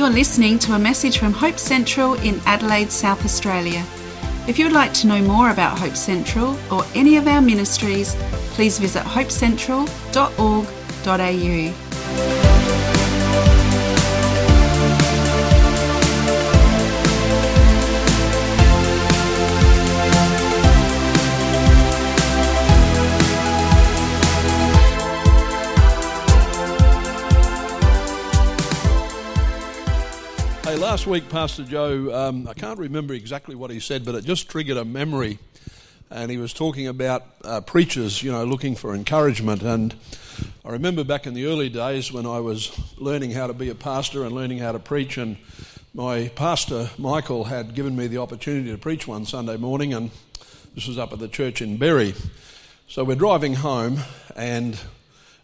You're listening to a message from Hope Central in Adelaide, South Australia. If you would like to know more about Hope Central or any of our ministries, please visit hopecentral.org.au. last week, Pastor Joe, um, I can't remember exactly what he said, but it just triggered a memory. And he was talking about uh, preachers, you know, looking for encouragement. And I remember back in the early days when I was learning how to be a pastor and learning how to preach, and my pastor, Michael, had given me the opportunity to preach one Sunday morning, and this was up at the church in Berri. So we're driving home, and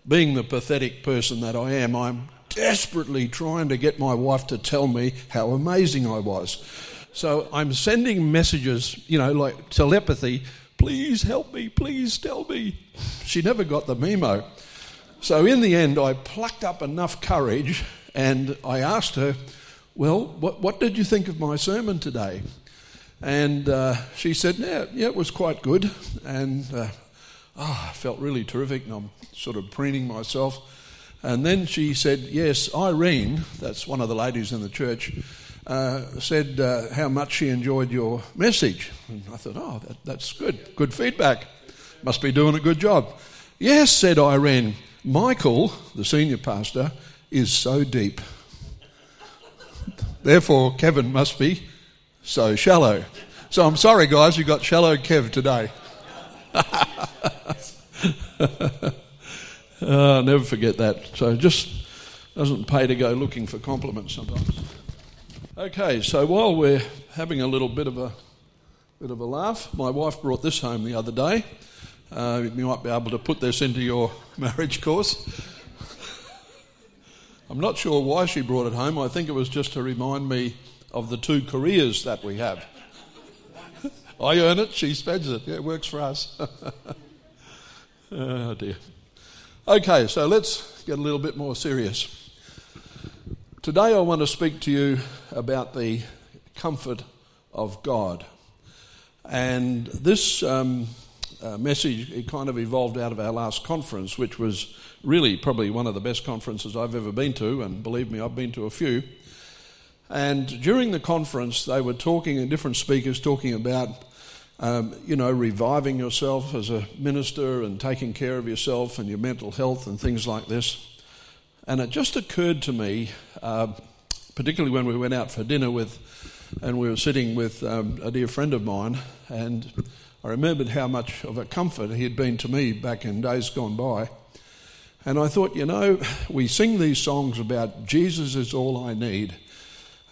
being the pathetic person that I am, I'm desperately trying to get my wife to tell me how amazing I was. So I'm sending messages, you know, like telepathy, please help me, please tell me. She never got the memo. So in the end, I plucked up enough courage and I asked her, Well, what, what did you think of my sermon today? And uh, she said, yeah, yeah, it was quite good. And uh, oh, I felt really terrific, and I'm sort of preening myself. And then she said, Yes, Irene, that's one of the ladies in the church, uh, said uh, how much she enjoyed your message. And I thought, Oh, that, that's good. Good feedback. Must be doing a good job. Yes, said Irene. Michael, the senior pastor, is so deep. Therefore, Kevin must be so shallow. So I'm sorry, guys, you got shallow Kev today. Uh, I'll never forget that. So just doesn't pay to go looking for compliments sometimes. Okay, so while we're having a little bit of a bit of a laugh, my wife brought this home the other day. Uh, you might be able to put this into your marriage course. I'm not sure why she brought it home. I think it was just to remind me of the two careers that we have. I earn it, she spends it. Yeah, it works for us. oh dear. Okay, so let's get a little bit more serious. Today I want to speak to you about the comfort of God. And this um, uh, message it kind of evolved out of our last conference, which was really probably one of the best conferences I've ever been to, and believe me, I've been to a few. And during the conference, they were talking, and different speakers talking about um, you know, reviving yourself as a minister and taking care of yourself and your mental health and things like this. And it just occurred to me, uh, particularly when we went out for dinner with, and we were sitting with um, a dear friend of mine, and I remembered how much of a comfort he had been to me back in days gone by. And I thought, you know, we sing these songs about Jesus is all I need.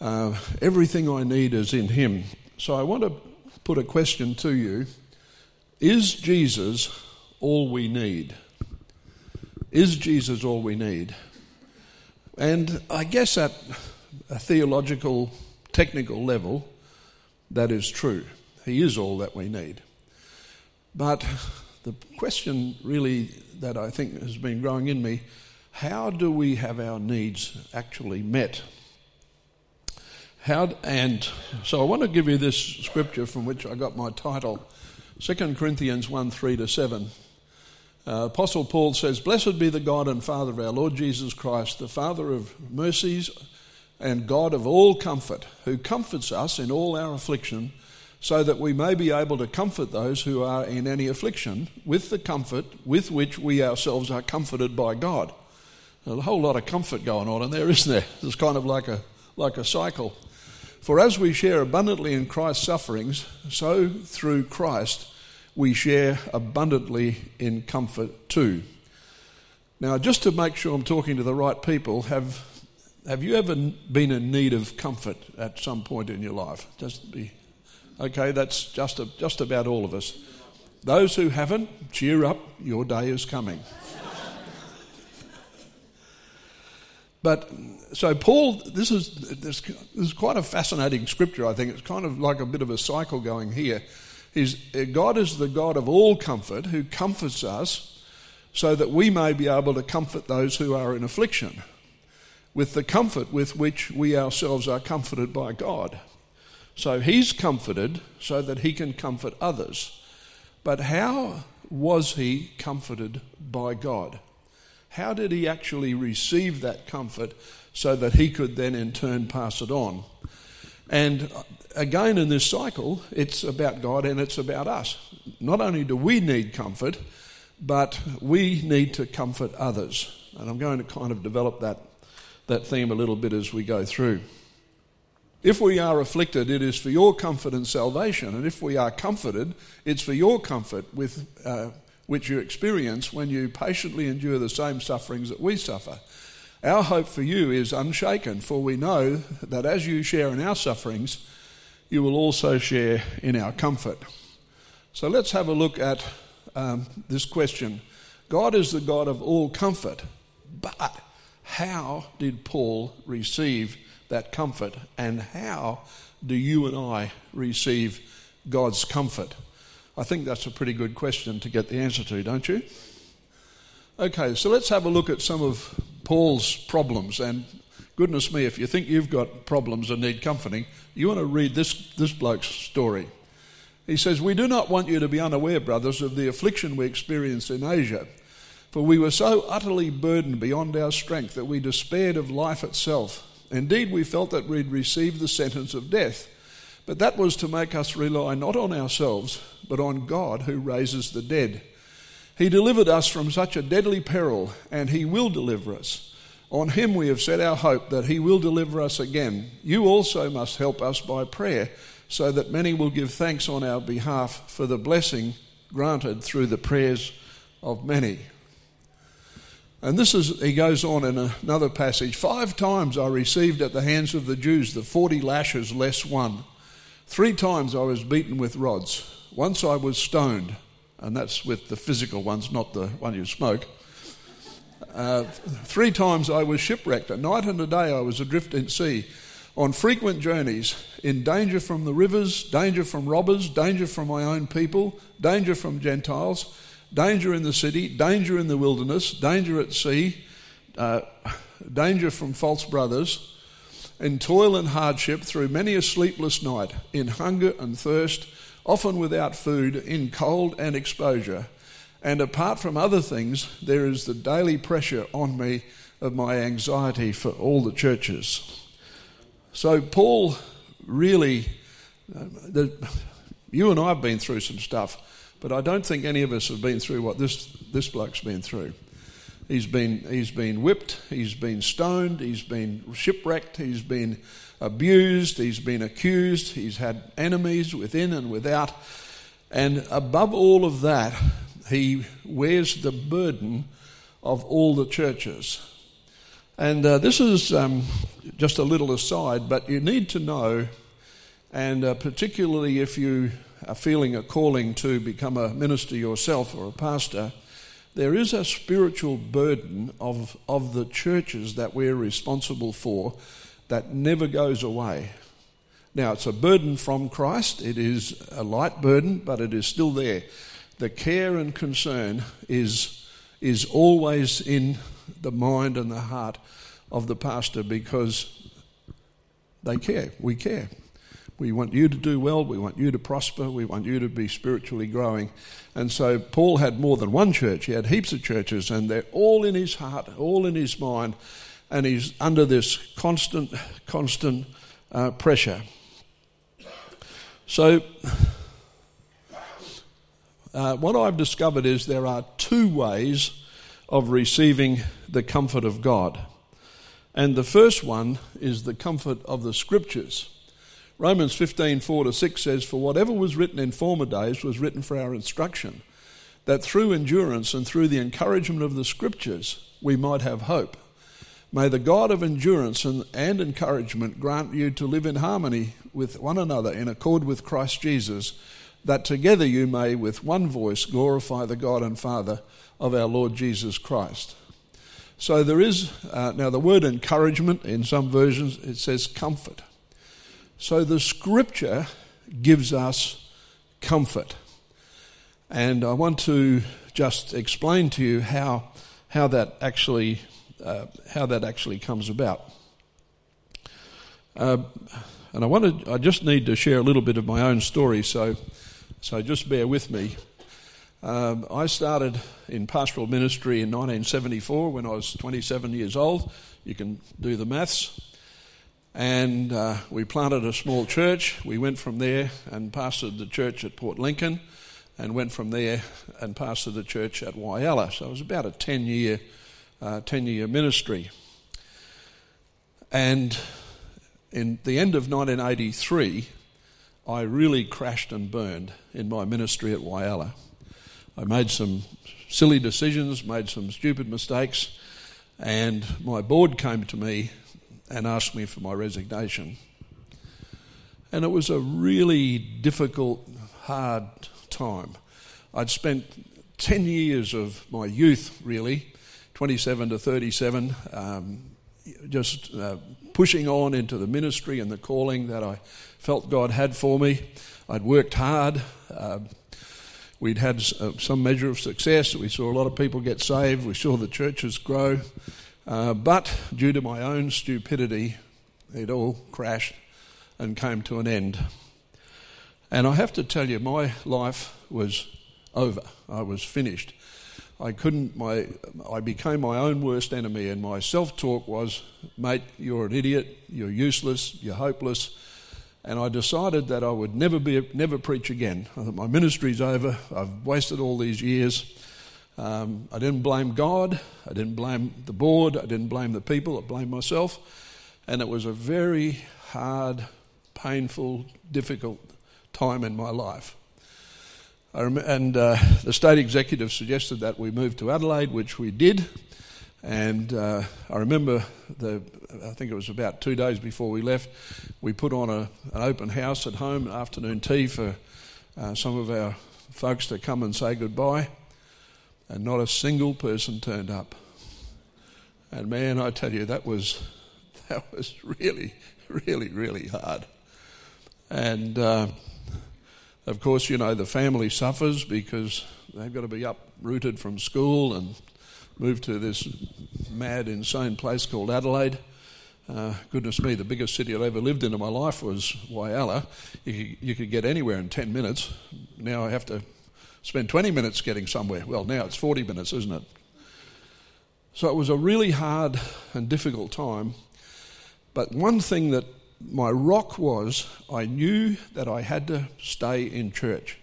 Uh, everything I need is in Him. So I want to put a question to you Is Jesus all we need? Is Jesus all we need? And I guess at a theological, technical level, that is true. He is all that we need. But the question really that I think has been growing in me how do we have our needs actually met? How, and so I want to give you this scripture from which I got my title 2 Corinthians 1 3 to 7. Uh, Apostle Paul says, Blessed be the God and Father of our Lord Jesus Christ, the Father of mercies and God of all comfort, who comforts us in all our affliction, so that we may be able to comfort those who are in any affliction with the comfort with which we ourselves are comforted by God. a whole lot of comfort going on in there, isn't there? It's kind of like a, like a cycle. For as we share abundantly in Christ's sufferings, so through Christ we share abundantly in comfort too. Now, just to make sure I'm talking to the right people, have, have you ever been in need of comfort at some point in your life? Just be okay. That's just a, just about all of us. Those who haven't, cheer up. Your day is coming. But so Paul, this is this, this, is quite a fascinating scripture. I think it's kind of like a bit of a cycle going here. Is uh, God is the God of all comfort, who comforts us, so that we may be able to comfort those who are in affliction, with the comfort with which we ourselves are comforted by God. So he's comforted so that he can comfort others. But how was he comforted by God? How did he actually receive that comfort so that he could then in turn pass it on? And again, in this cycle, it's about God and it's about us. Not only do we need comfort, but we need to comfort others. And I'm going to kind of develop that, that theme a little bit as we go through. If we are afflicted, it is for your comfort and salvation. And if we are comforted, it's for your comfort with, uh, which you experience when you patiently endure the same sufferings that we suffer. Our hope for you is unshaken, for we know that as you share in our sufferings, you will also share in our comfort. So let's have a look at um, this question God is the God of all comfort, but how did Paul receive that comfort, and how do you and I receive God's comfort? I think that's a pretty good question to get the answer to, don't you? Okay, so let's have a look at some of Paul's problems. And goodness me, if you think you've got problems and need comforting, you want to read this, this bloke's story. He says, We do not want you to be unaware, brothers, of the affliction we experienced in Asia. For we were so utterly burdened beyond our strength that we despaired of life itself. Indeed, we felt that we'd received the sentence of death. But that was to make us rely not on ourselves, but on God who raises the dead. He delivered us from such a deadly peril, and He will deliver us. On Him we have set our hope that He will deliver us again. You also must help us by prayer so that many will give thanks on our behalf for the blessing granted through the prayers of many. And this is, he goes on in another passage Five times I received at the hands of the Jews the 40 lashes less one. Three times I was beaten with rods. Once I was stoned, and that's with the physical ones, not the one you smoke. Uh, three times I was shipwrecked. At night and a day I was adrift in sea on frequent journeys, in danger from the rivers, danger from robbers, danger from my own people, danger from Gentiles, danger in the city, danger in the wilderness, danger at sea, uh, danger from false brothers, in toil and hardship through many a sleepless night, in hunger and thirst, often without food, in cold and exposure. And apart from other things, there is the daily pressure on me of my anxiety for all the churches. So, Paul really, uh, the, you and I have been through some stuff, but I don't think any of us have been through what this, this bloke's been through. He's been, he's been whipped, he's been stoned, he's been shipwrecked, he's been abused, he's been accused, he's had enemies within and without. And above all of that, he wears the burden of all the churches. And uh, this is um, just a little aside, but you need to know, and uh, particularly if you are feeling a calling to become a minister yourself or a pastor, there is a spiritual burden of, of the churches that we're responsible for that never goes away. Now, it's a burden from Christ, it is a light burden, but it is still there. The care and concern is, is always in the mind and the heart of the pastor because they care. We care. We want you to do well. We want you to prosper. We want you to be spiritually growing. And so Paul had more than one church. He had heaps of churches, and they're all in his heart, all in his mind, and he's under this constant, constant uh, pressure. So, uh, what I've discovered is there are two ways of receiving the comfort of God. And the first one is the comfort of the scriptures. Romans 15, 4 to 6 says, For whatever was written in former days was written for our instruction, that through endurance and through the encouragement of the scriptures we might have hope. May the God of endurance and, and encouragement grant you to live in harmony with one another in accord with Christ Jesus, that together you may with one voice glorify the God and Father of our Lord Jesus Christ. So there is, uh, now the word encouragement in some versions, it says comfort. So the scripture gives us comfort. And I want to just explain to you how, how that actually uh, how that actually comes about. Uh, and I wanted, I just need to share a little bit of my own story, so, so just bear with me. Um, I started in pastoral ministry in 1974 when I was 27 years old. You can do the maths. And uh, we planted a small church. We went from there and pastored the church at Port Lincoln and went from there and pastored the church at Whyalla. So it was about a 10 year, uh, 10 year ministry. And in the end of 1983, I really crashed and burned in my ministry at Whyalla. I made some silly decisions, made some stupid mistakes, and my board came to me and asked me for my resignation. And it was a really difficult, hard time. I'd spent 10 years of my youth, really, 27 to 37, um, just uh, pushing on into the ministry and the calling that I felt God had for me. I'd worked hard. Uh, we'd had uh, some measure of success. We saw a lot of people get saved. We saw the churches grow. Uh, but due to my own stupidity, it all crashed and came to an end. And I have to tell you, my life was over. I was finished. I couldn't, my, I became my own worst enemy, and my self talk was, mate, you're an idiot, you're useless, you're hopeless. And I decided that I would never, be, never preach again. My ministry's over, I've wasted all these years. Um, I didn't blame God, I didn't blame the board, I didn't blame the people, I blamed myself. And it was a very hard, painful, difficult time in my life. Rem- and uh, the state executive suggested that we move to Adelaide, which we did. And uh, I remember the, I think it was about two days before we left, we put on a, an open house at home, afternoon tea for uh, some of our folks to come and say goodbye and not a single person turned up. And man, I tell you, that was that was really, really, really hard. And uh, of course, you know the family suffers because they've got to be uprooted from school and moved to this mad, insane place called Adelaide. Uh, goodness me, the biggest city I'd ever lived in in my life was Whyalla. You, you could get anywhere in 10 minutes. Now I have to spend 20 minutes getting somewhere. Well, now it's 40 minutes, isn't it? So it was a really hard and difficult time. But one thing that my rock was, I knew that I had to stay in church.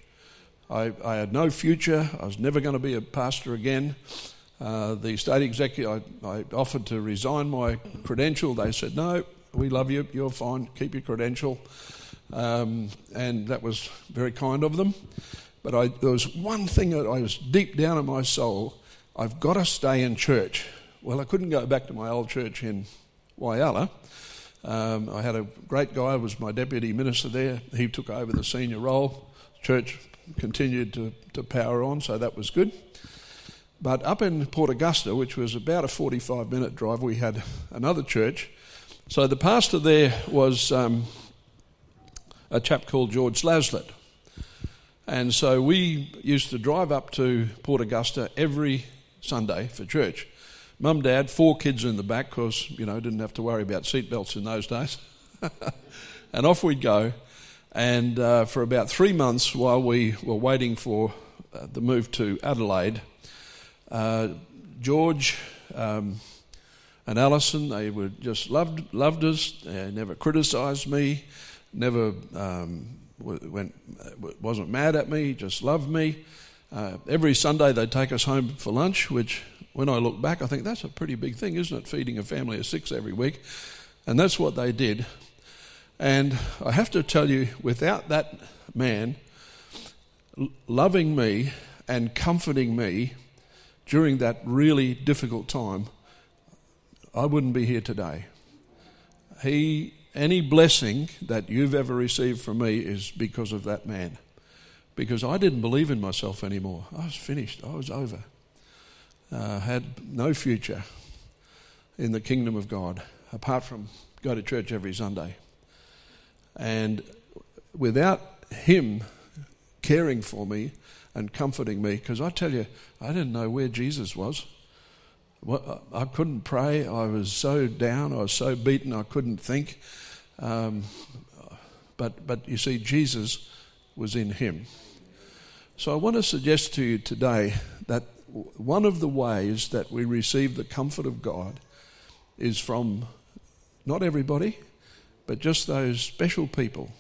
I, I had no future. I was never going to be a pastor again. Uh, the state executive, I, I offered to resign my credential. They said, no, we love you. You're fine. Keep your credential. Um, and that was very kind of them. But I, there was one thing that I was deep down in my soul I've got to stay in church. Well, I couldn't go back to my old church in Whyalla. Um, I had a great guy, was my deputy minister there. He took over the senior role. Church continued to, to power on, so that was good. But up in Port Augusta, which was about a 45 minute drive, we had another church. So the pastor there was um, a chap called George Laslett. And so we used to drive up to Port Augusta every Sunday for church. Mum, dad, four kids in the back because, you know, didn't have to worry about seatbelts in those days. and off we'd go. And uh, for about three months, while we were waiting for uh, the move to Adelaide, uh, George um, and Alison, they were just loved, loved us. They never criticised me, never um, went, wasn't mad at me, just loved me. Uh, every Sunday they'd take us home for lunch, which when I look back, I think that's a pretty big thing, isn't it? Feeding a family of six every week. And that's what they did. And I have to tell you, without that man loving me and comforting me during that really difficult time, I wouldn't be here today. He any blessing that you've ever received from me is because of that man. Because I didn't believe in myself anymore. I was finished. I was over. Uh, had no future in the kingdom of God apart from go to church every Sunday. And without him caring for me and comforting me, because I tell you, I didn't know where Jesus was. I couldn't pray. I was so down. I was so beaten. I couldn't think. Um, but, but you see, Jesus was in him. So I want to suggest to you today that one of the ways that we receive the comfort of God is from not everybody, but just those special people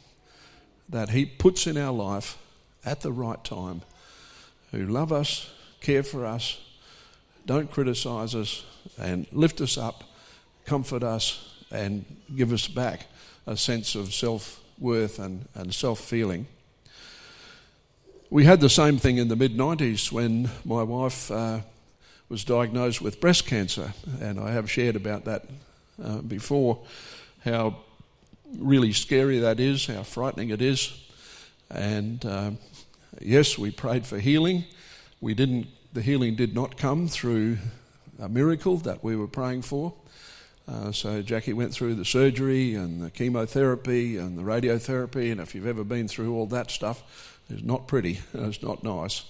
that He puts in our life at the right time who love us, care for us, don't criticize us, and lift us up, comfort us, and give us back a sense of self worth and, and self feeling. We had the same thing in the mid 90s when my wife uh, was diagnosed with breast cancer, and I have shared about that uh, before how really scary that is, how frightening it is. And uh, yes, we prayed for healing. We didn't, the healing did not come through a miracle that we were praying for. Uh, so Jackie went through the surgery and the chemotherapy and the radiotherapy, and if you've ever been through all that stuff, it's not pretty, it's not nice.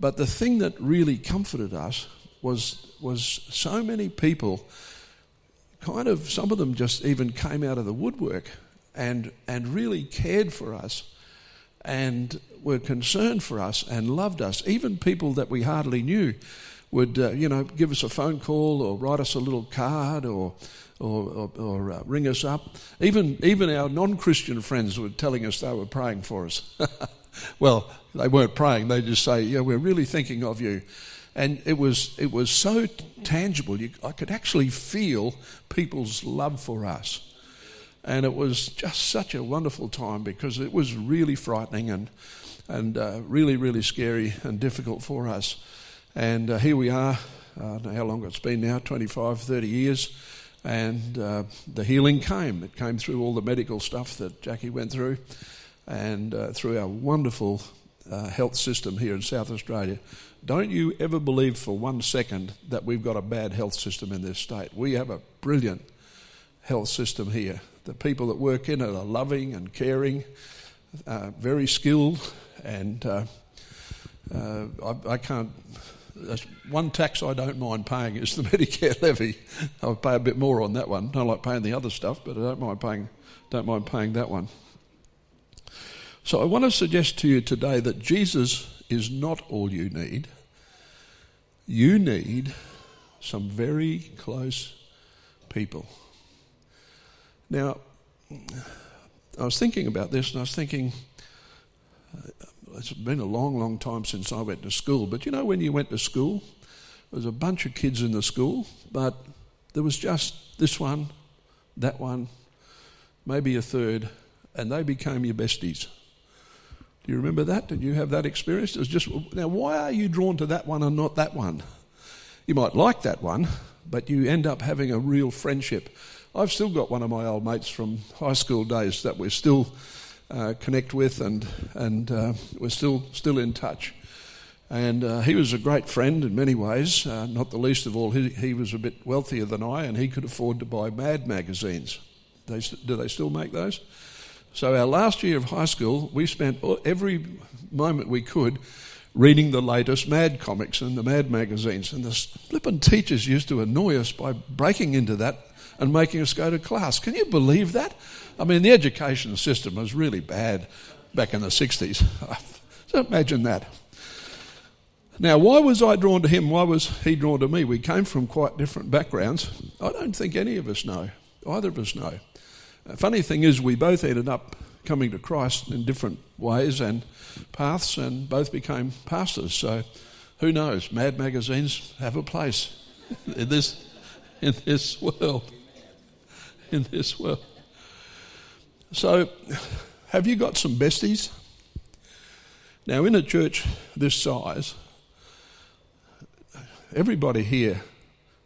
But the thing that really comforted us was, was so many people kind of, some of them just even came out of the woodwork and, and really cared for us and were concerned for us and loved us. Even people that we hardly knew would, uh, you know, give us a phone call or write us a little card or, or, or, or uh, ring us up. Even, even our non Christian friends were telling us they were praying for us. well, they weren't praying, they just say, Yeah, we're really thinking of you and it was it was so tangible. You, I could actually feel people's love for us, and it was just such a wonderful time because it was really frightening and and uh, really really scary and difficult for us. And uh, here we are. Uh, how long it's been now 25, 30 years. And uh, the healing came. It came through all the medical stuff that Jackie went through and uh, through our wonderful uh, health system here in South Australia. Don't you ever believe for one second that we've got a bad health system in this state. We have a brilliant health system here. The people that work in it are loving and caring, uh, very skilled, and uh, uh, I, I, can't. one tax I don't mind paying is the Medicare levy. I'll pay a bit more on that one. I don't like paying the other stuff, but I don't mind paying. Don't mind paying that one. So I want to suggest to you today that Jesus is not all you need. You need some very close people. Now, I was thinking about this and I was thinking, uh, it's been a long, long time since I went to school, but you know, when you went to school, there was a bunch of kids in the school, but there was just this one, that one, maybe a third, and they became your besties. Do you remember that? Did you have that experience? It was just now. Why are you drawn to that one and not that one? You might like that one, but you end up having a real friendship. I've still got one of my old mates from high school days that we still uh, connect with, and and uh, we're still still in touch. And uh, he was a great friend in many ways. Uh, not the least of all, he, he was a bit wealthier than I, and he could afford to buy Mad magazines. They, do they still make those? So, our last year of high school, we spent every moment we could reading the latest Mad comics and the Mad magazines. And the flippin' teachers used to annoy us by breaking into that and making us go to class. Can you believe that? I mean, the education system was really bad back in the 60s. so, imagine that. Now, why was I drawn to him? Why was he drawn to me? We came from quite different backgrounds. I don't think any of us know. Either of us know. Uh, funny thing is, we both ended up coming to Christ in different ways and paths, and both became pastors. So, who knows? Mad magazines have a place in this in this world. In this world. So, have you got some besties? Now, in a church this size, everybody here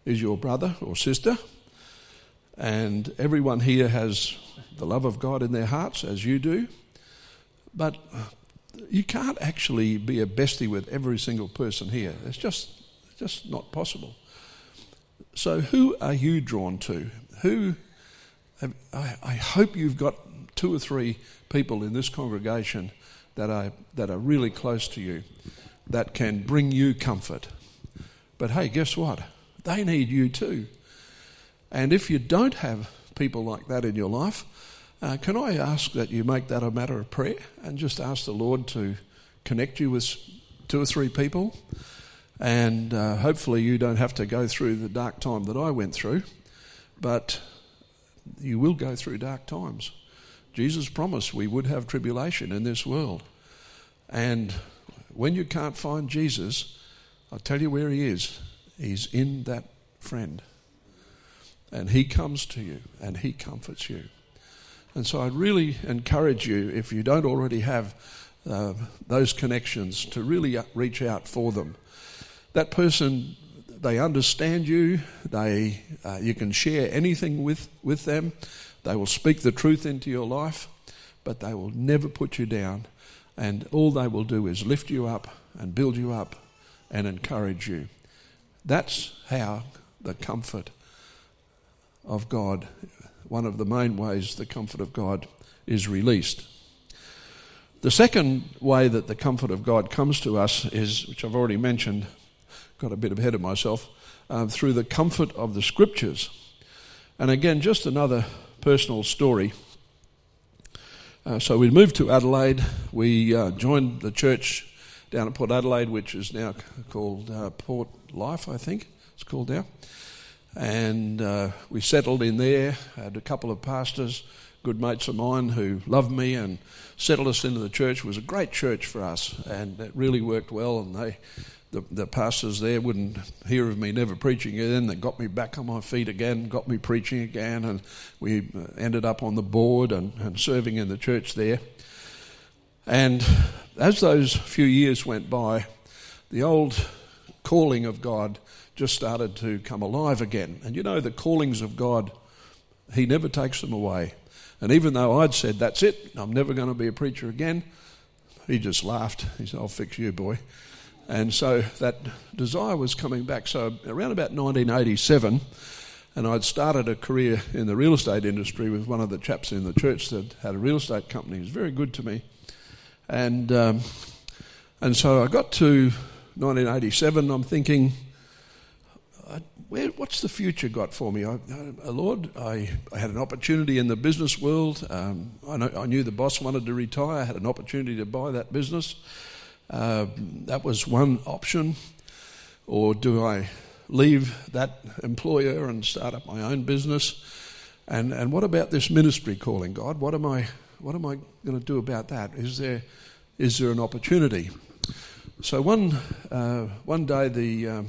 is your brother or sister. And everyone here has the love of God in their hearts, as you do. But you can't actually be a bestie with every single person here. It's just, just not possible. So, who are you drawn to? Who? I hope you've got two or three people in this congregation that are, that are really close to you that can bring you comfort. But hey, guess what? They need you too. And if you don't have people like that in your life, uh, can I ask that you make that a matter of prayer and just ask the Lord to connect you with two or three people? And uh, hopefully, you don't have to go through the dark time that I went through, but you will go through dark times. Jesus promised we would have tribulation in this world. And when you can't find Jesus, I'll tell you where he is. He's in that friend. And he comes to you and he comforts you. And so I'd really encourage you, if you don't already have uh, those connections, to really reach out for them. That person, they understand you, they, uh, you can share anything with, with them, they will speak the truth into your life, but they will never put you down. And all they will do is lift you up and build you up and encourage you. That's how the comfort of God, one of the main ways the comfort of God is released. The second way that the comfort of God comes to us is, which I've already mentioned, got a bit ahead of myself, uh, through the comfort of the scriptures. And again, just another personal story. Uh, so we moved to Adelaide. We uh, joined the church down at Port Adelaide, which is now called uh, Port Life, I think it's called now. And uh, we settled in there, had a couple of pastors, good mates of mine who loved me and settled us into the church. It was a great church for us, and it really worked well. And they, the, the pastors there wouldn't hear of me never preaching again. They got me back on my feet again, got me preaching again, and we uh, ended up on the board and, and serving in the church there. And as those few years went by, the old calling of God just started to come alive again. And you know, the callings of God, He never takes them away. And even though I'd said, That's it, I'm never going to be a preacher again, He just laughed. He said, I'll fix you, boy. And so that desire was coming back. So around about 1987, and I'd started a career in the real estate industry with one of the chaps in the church that had a real estate company. He was very good to me. And, um, and so I got to 1987, I'm thinking, uh, where, what's the future got for me? I, uh, Lord, I, I had an opportunity in the business world. Um, I, know, I, knew the boss wanted to retire. I had an opportunity to buy that business. Uh, that was one option. Or do I leave that employer and start up my own business? And, and what about this ministry calling, God? What am I what am I going to do about that? Is there, is there an opportunity? So one, uh, one day, the, um,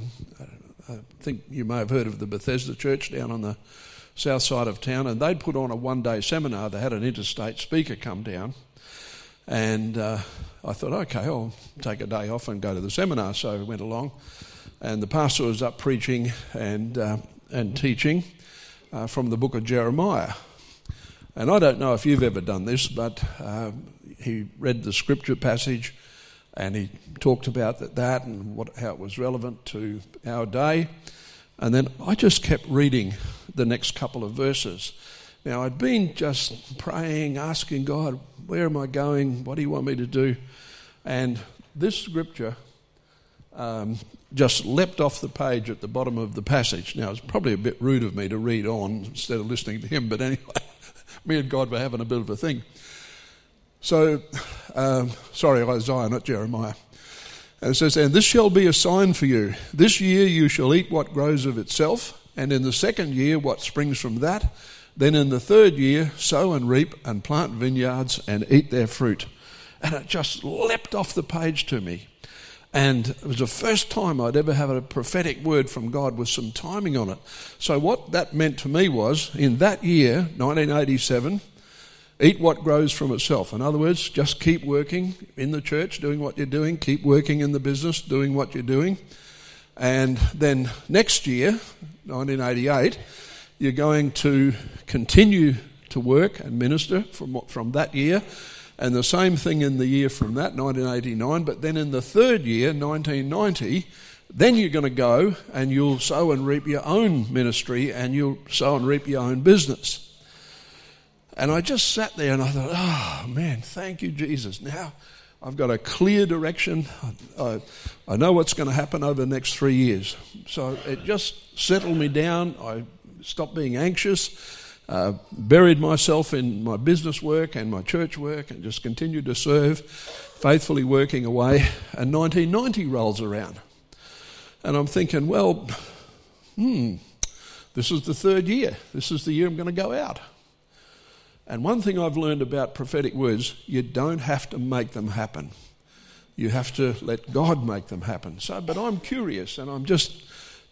I think you may have heard of the Bethesda Church down on the south side of town, and they'd put on a one day seminar. They had an interstate speaker come down, and uh, I thought, okay, I'll take a day off and go to the seminar. So I went along, and the pastor was up preaching and, uh, and teaching uh, from the book of Jeremiah. And I don't know if you've ever done this, but uh, he read the scripture passage and he talked about that, that and what, how it was relevant to our day. And then I just kept reading the next couple of verses. Now, I'd been just praying, asking God, where am I going? What do you want me to do? And this scripture um, just leapt off the page at the bottom of the passage. Now, it's probably a bit rude of me to read on instead of listening to him, but anyway me and God were having a bit of a thing. So, um, sorry, Isaiah, not Jeremiah. And it says, And this shall be a sign for you. This year you shall eat what grows of itself, and in the second year what springs from that. Then in the third year sow and reap and plant vineyards and eat their fruit. And it just leapt off the page to me. And it was the first time I'd ever had a prophetic word from God with some timing on it. So, what that meant to me was in that year, 1987, eat what grows from itself. In other words, just keep working in the church, doing what you're doing, keep working in the business, doing what you're doing. And then next year, 1988, you're going to continue to work and minister from, from that year and the same thing in the year from that, 1989. But then in the third year, 1990, then you're going to go and you'll sow and reap your own ministry and you'll sow and reap your own business. And I just sat there and I thought, oh man, thank you, Jesus. Now, I've got a clear direction. I, I, know what's going to happen over the next three years. So it just settled me down. I stopped being anxious, uh, buried myself in my business work and my church work, and just continued to serve, faithfully working away. And 1990 rolls around. And I'm thinking, well, hmm, this is the third year. This is the year I'm going to go out. And one thing I've learned about prophetic words, you don't have to make them happen. You have to let God make them happen. So, but I'm curious and I'm just,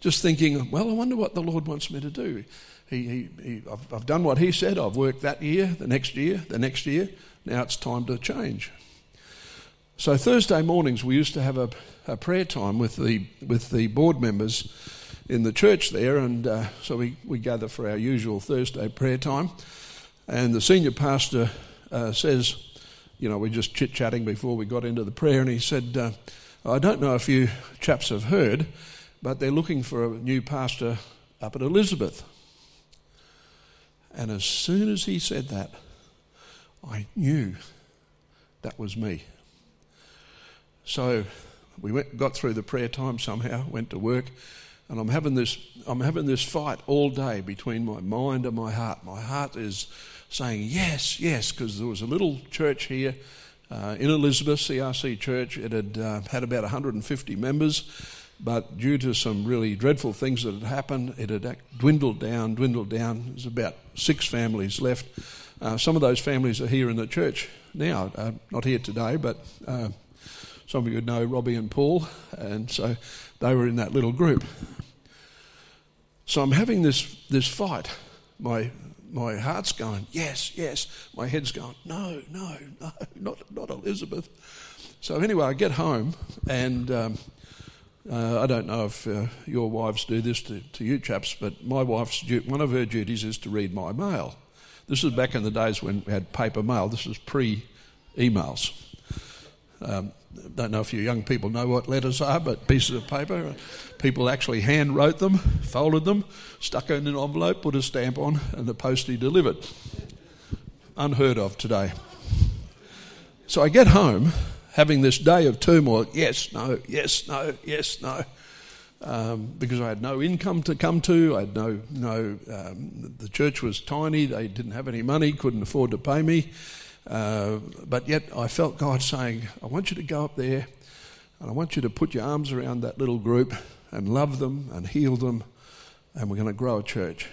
just thinking, well, I wonder what the Lord wants me to do. He, he, he, I've, I've done what He said. I've worked that year, the next year, the next year. Now it's time to change. So Thursday mornings we used to have a, a prayer time with the with the board members in the church there, and uh, so we, we gather for our usual Thursday prayer time. And the senior pastor uh, says, you know, we're just chit chatting before we got into the prayer, and he said, uh, I don't know if you chaps have heard, but they're looking for a new pastor up at Elizabeth. And as soon as he said that, I knew that was me. So we went, got through the prayer time somehow, went to work, and I'm having this I'm having this fight all day between my mind and my heart. My heart is saying yes, yes, because there was a little church here uh, in Elizabeth, CRC Church. It had uh, had about 150 members, but due to some really dreadful things that had happened, it had dwindled down, dwindled down. There's about six families left. Uh, some of those families are here in the church now, uh, not here today, but uh, some of you would know Robbie and Paul, and so they were in that little group. So I'm having this, this fight. My, my heart's going, yes, yes. My head's going, no, no, no, not, not Elizabeth. So anyway, I get home, and um, uh, I don't know if uh, your wives do this to, to you chaps, but my wife's one of her duties is to read my mail. This is back in the days when we had paper mail. This is pre emails. Um, don't know if you young people know what letters are, but pieces of paper. People actually hand wrote them, folded them, stuck in an envelope, put a stamp on, and the postie delivered. Unheard of today. So I get home having this day of turmoil yes, no, yes, no, yes, no. Um, because I had no income to come to, I had no, no um, the church was tiny, they didn't have any money, couldn't afford to pay me. Uh, but yet I felt God saying, I want you to go up there and I want you to put your arms around that little group and love them and heal them, and we're going to grow a church.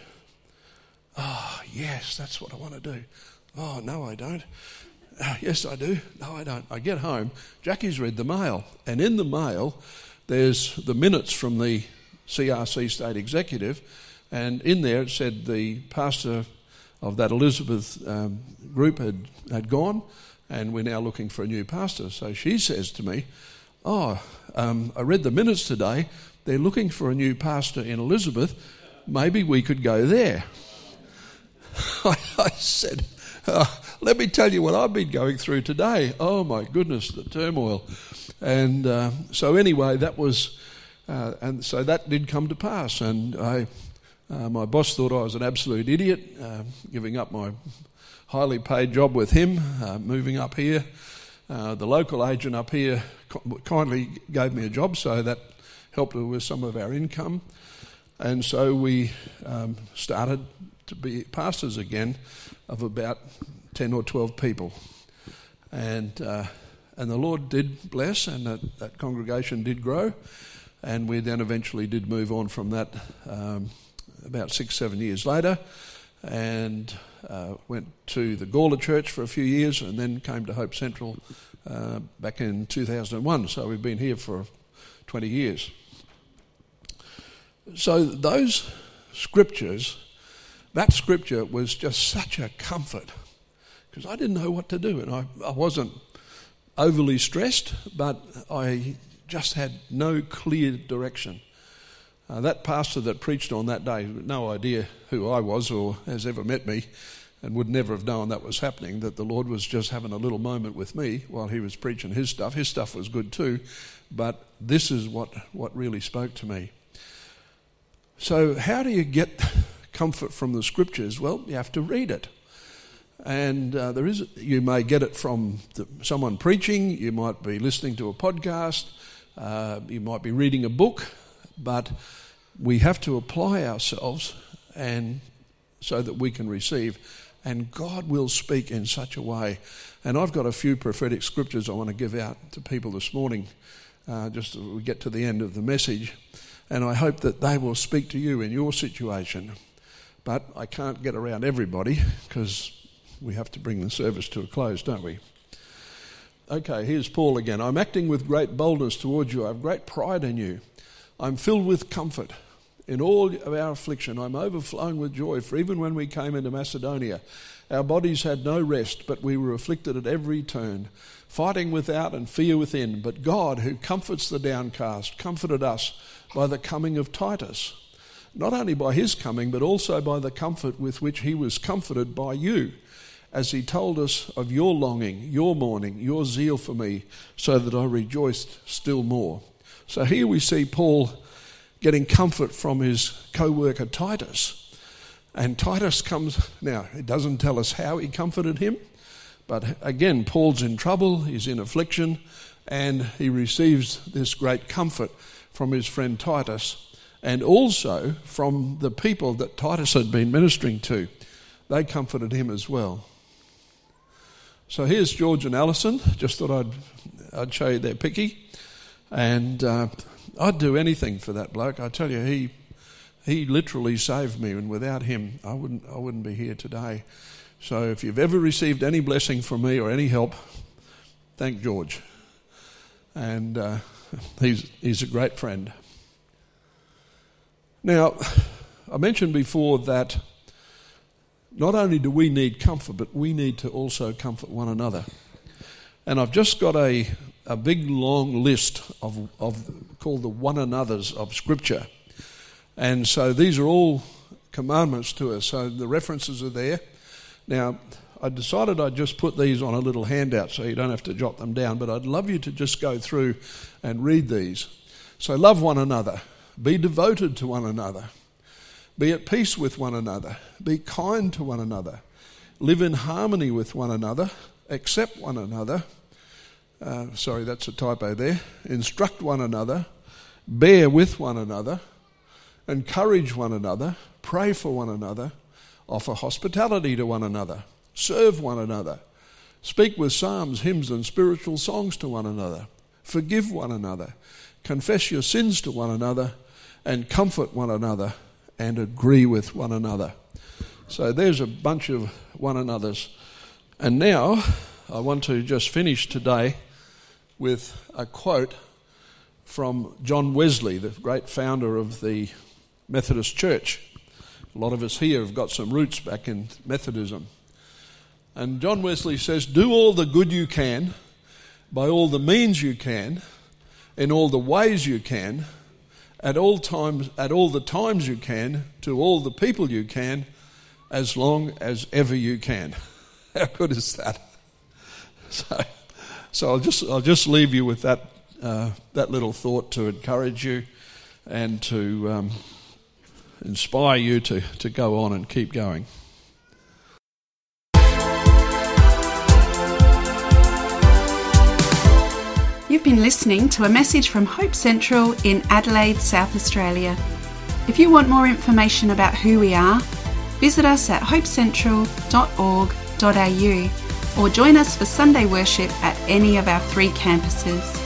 Oh, yes, that's what I want to do. Oh, no, I don't. Yes, I do. No, I don't. I get home. Jackie's read the mail, and in the mail, there's the minutes from the CRC state executive, and in there it said the pastor of that Elizabeth um, group had, had gone, and we're now looking for a new pastor. So she says to me, Oh, um, I read the minutes today. They're looking for a new pastor in Elizabeth. Maybe we could go there. I, I said, oh, Let me tell you what I've been going through today. Oh, my goodness, the turmoil. And uh, so, anyway, that was, uh, and so that did come to pass. And I uh, my boss thought I was an absolute idiot, uh, giving up my highly paid job with him, uh, moving up here. Uh, the local agent up here kindly gave me a job, so that helped with some of our income. And so we um, started to be pastors again of about 10 or 12 people. And, uh, and the Lord did bless, and that, that, congregation did grow. And we then eventually did move on from that. Um, about six, seven years later, and uh, went to the Gawler Church for a few years, and then came to Hope Central uh, back in 2001. So we've been here for 20 years. So those scriptures, that scripture was just such a comfort because I didn't know what to do, and I, I wasn't overly stressed, but I just had no clear direction. Uh, that pastor that preached on that day, no idea who I was or has ever met me, and would never have known that was happening, that the Lord was just having a little moment with me while he was preaching his stuff. His stuff was good too, but this is what, what really spoke to me. So, how do you get comfort from the scriptures? Well, you have to read it. And uh, there is, you may get it from the, someone preaching, you might be listening to a podcast, uh, you might be reading a book, but we have to apply ourselves and so that we can receive. And God will speak in such a way. And I've got a few prophetic scriptures I want to give out to people this morning, uh, just as we get to the end of the message. And I hope that they will speak to you in your situation. But I can't get around everybody because we have to bring the service to a close, don't we? Okay, here's Paul again. I'm acting with great boldness towards you. I have great pride in you. I'm filled with comfort. In all of our affliction, I'm overflowing with joy, for even when we came into Macedonia, our bodies had no rest, but we were afflicted at every turn, fighting without and fear within. But God, who comforts the downcast, comforted us by the coming of Titus. Not only by his coming, but also by the comfort with which he was comforted by you as he told us of your longing, your mourning, your zeal for me, so that I rejoiced still more. So here we see Paul getting comfort from his co worker Titus. And Titus comes, now, it doesn't tell us how he comforted him, but again, Paul's in trouble, he's in affliction, and he receives this great comfort from his friend Titus and also from the people that Titus had been ministering to. They comforted him as well. So here's George and Alison. Just thought I'd, I'd show you their picky. And uh, I'd do anything for that bloke. I tell you, he, he literally saved me, and without him, I wouldn't, I wouldn't be here today. So if you've ever received any blessing from me or any help, thank George. And uh, he's, he's a great friend. Now, I mentioned before that not only do we need comfort, but we need to also comfort one another. And I've just got a, a big long list of, of called the one another's of Scripture. And so these are all commandments to us. So the references are there. Now, I decided I'd just put these on a little handout so you don't have to jot them down, but I'd love you to just go through and read these. So, love one another, be devoted to one another, be at peace with one another. Be kind to one another. Live in harmony with one another. Accept one another. Uh, sorry, that's a typo there. Instruct one another. Bear with one another. Encourage one another. Pray for one another. Offer hospitality to one another. Serve one another. Speak with psalms, hymns, and spiritual songs to one another. Forgive one another. Confess your sins to one another. And comfort one another and agree with one another. So there's a bunch of one another's. And now I want to just finish today with a quote from John Wesley, the great founder of the Methodist Church. A lot of us here have got some roots back in Methodism. And John Wesley says, Do all the good you can, by all the means you can, in all the ways you can, at all times, at all the times you can, to all the people you can, as long as ever you can. How good is that? So, so I'll just I'll just leave you with that uh, that little thought to encourage you and to um, inspire you to, to go on and keep going. You've been listening to a message from Hope Central in Adelaide, South Australia. If you want more information about who we are, visit us at hopecentral.org.au or join us for Sunday worship at any of our three campuses.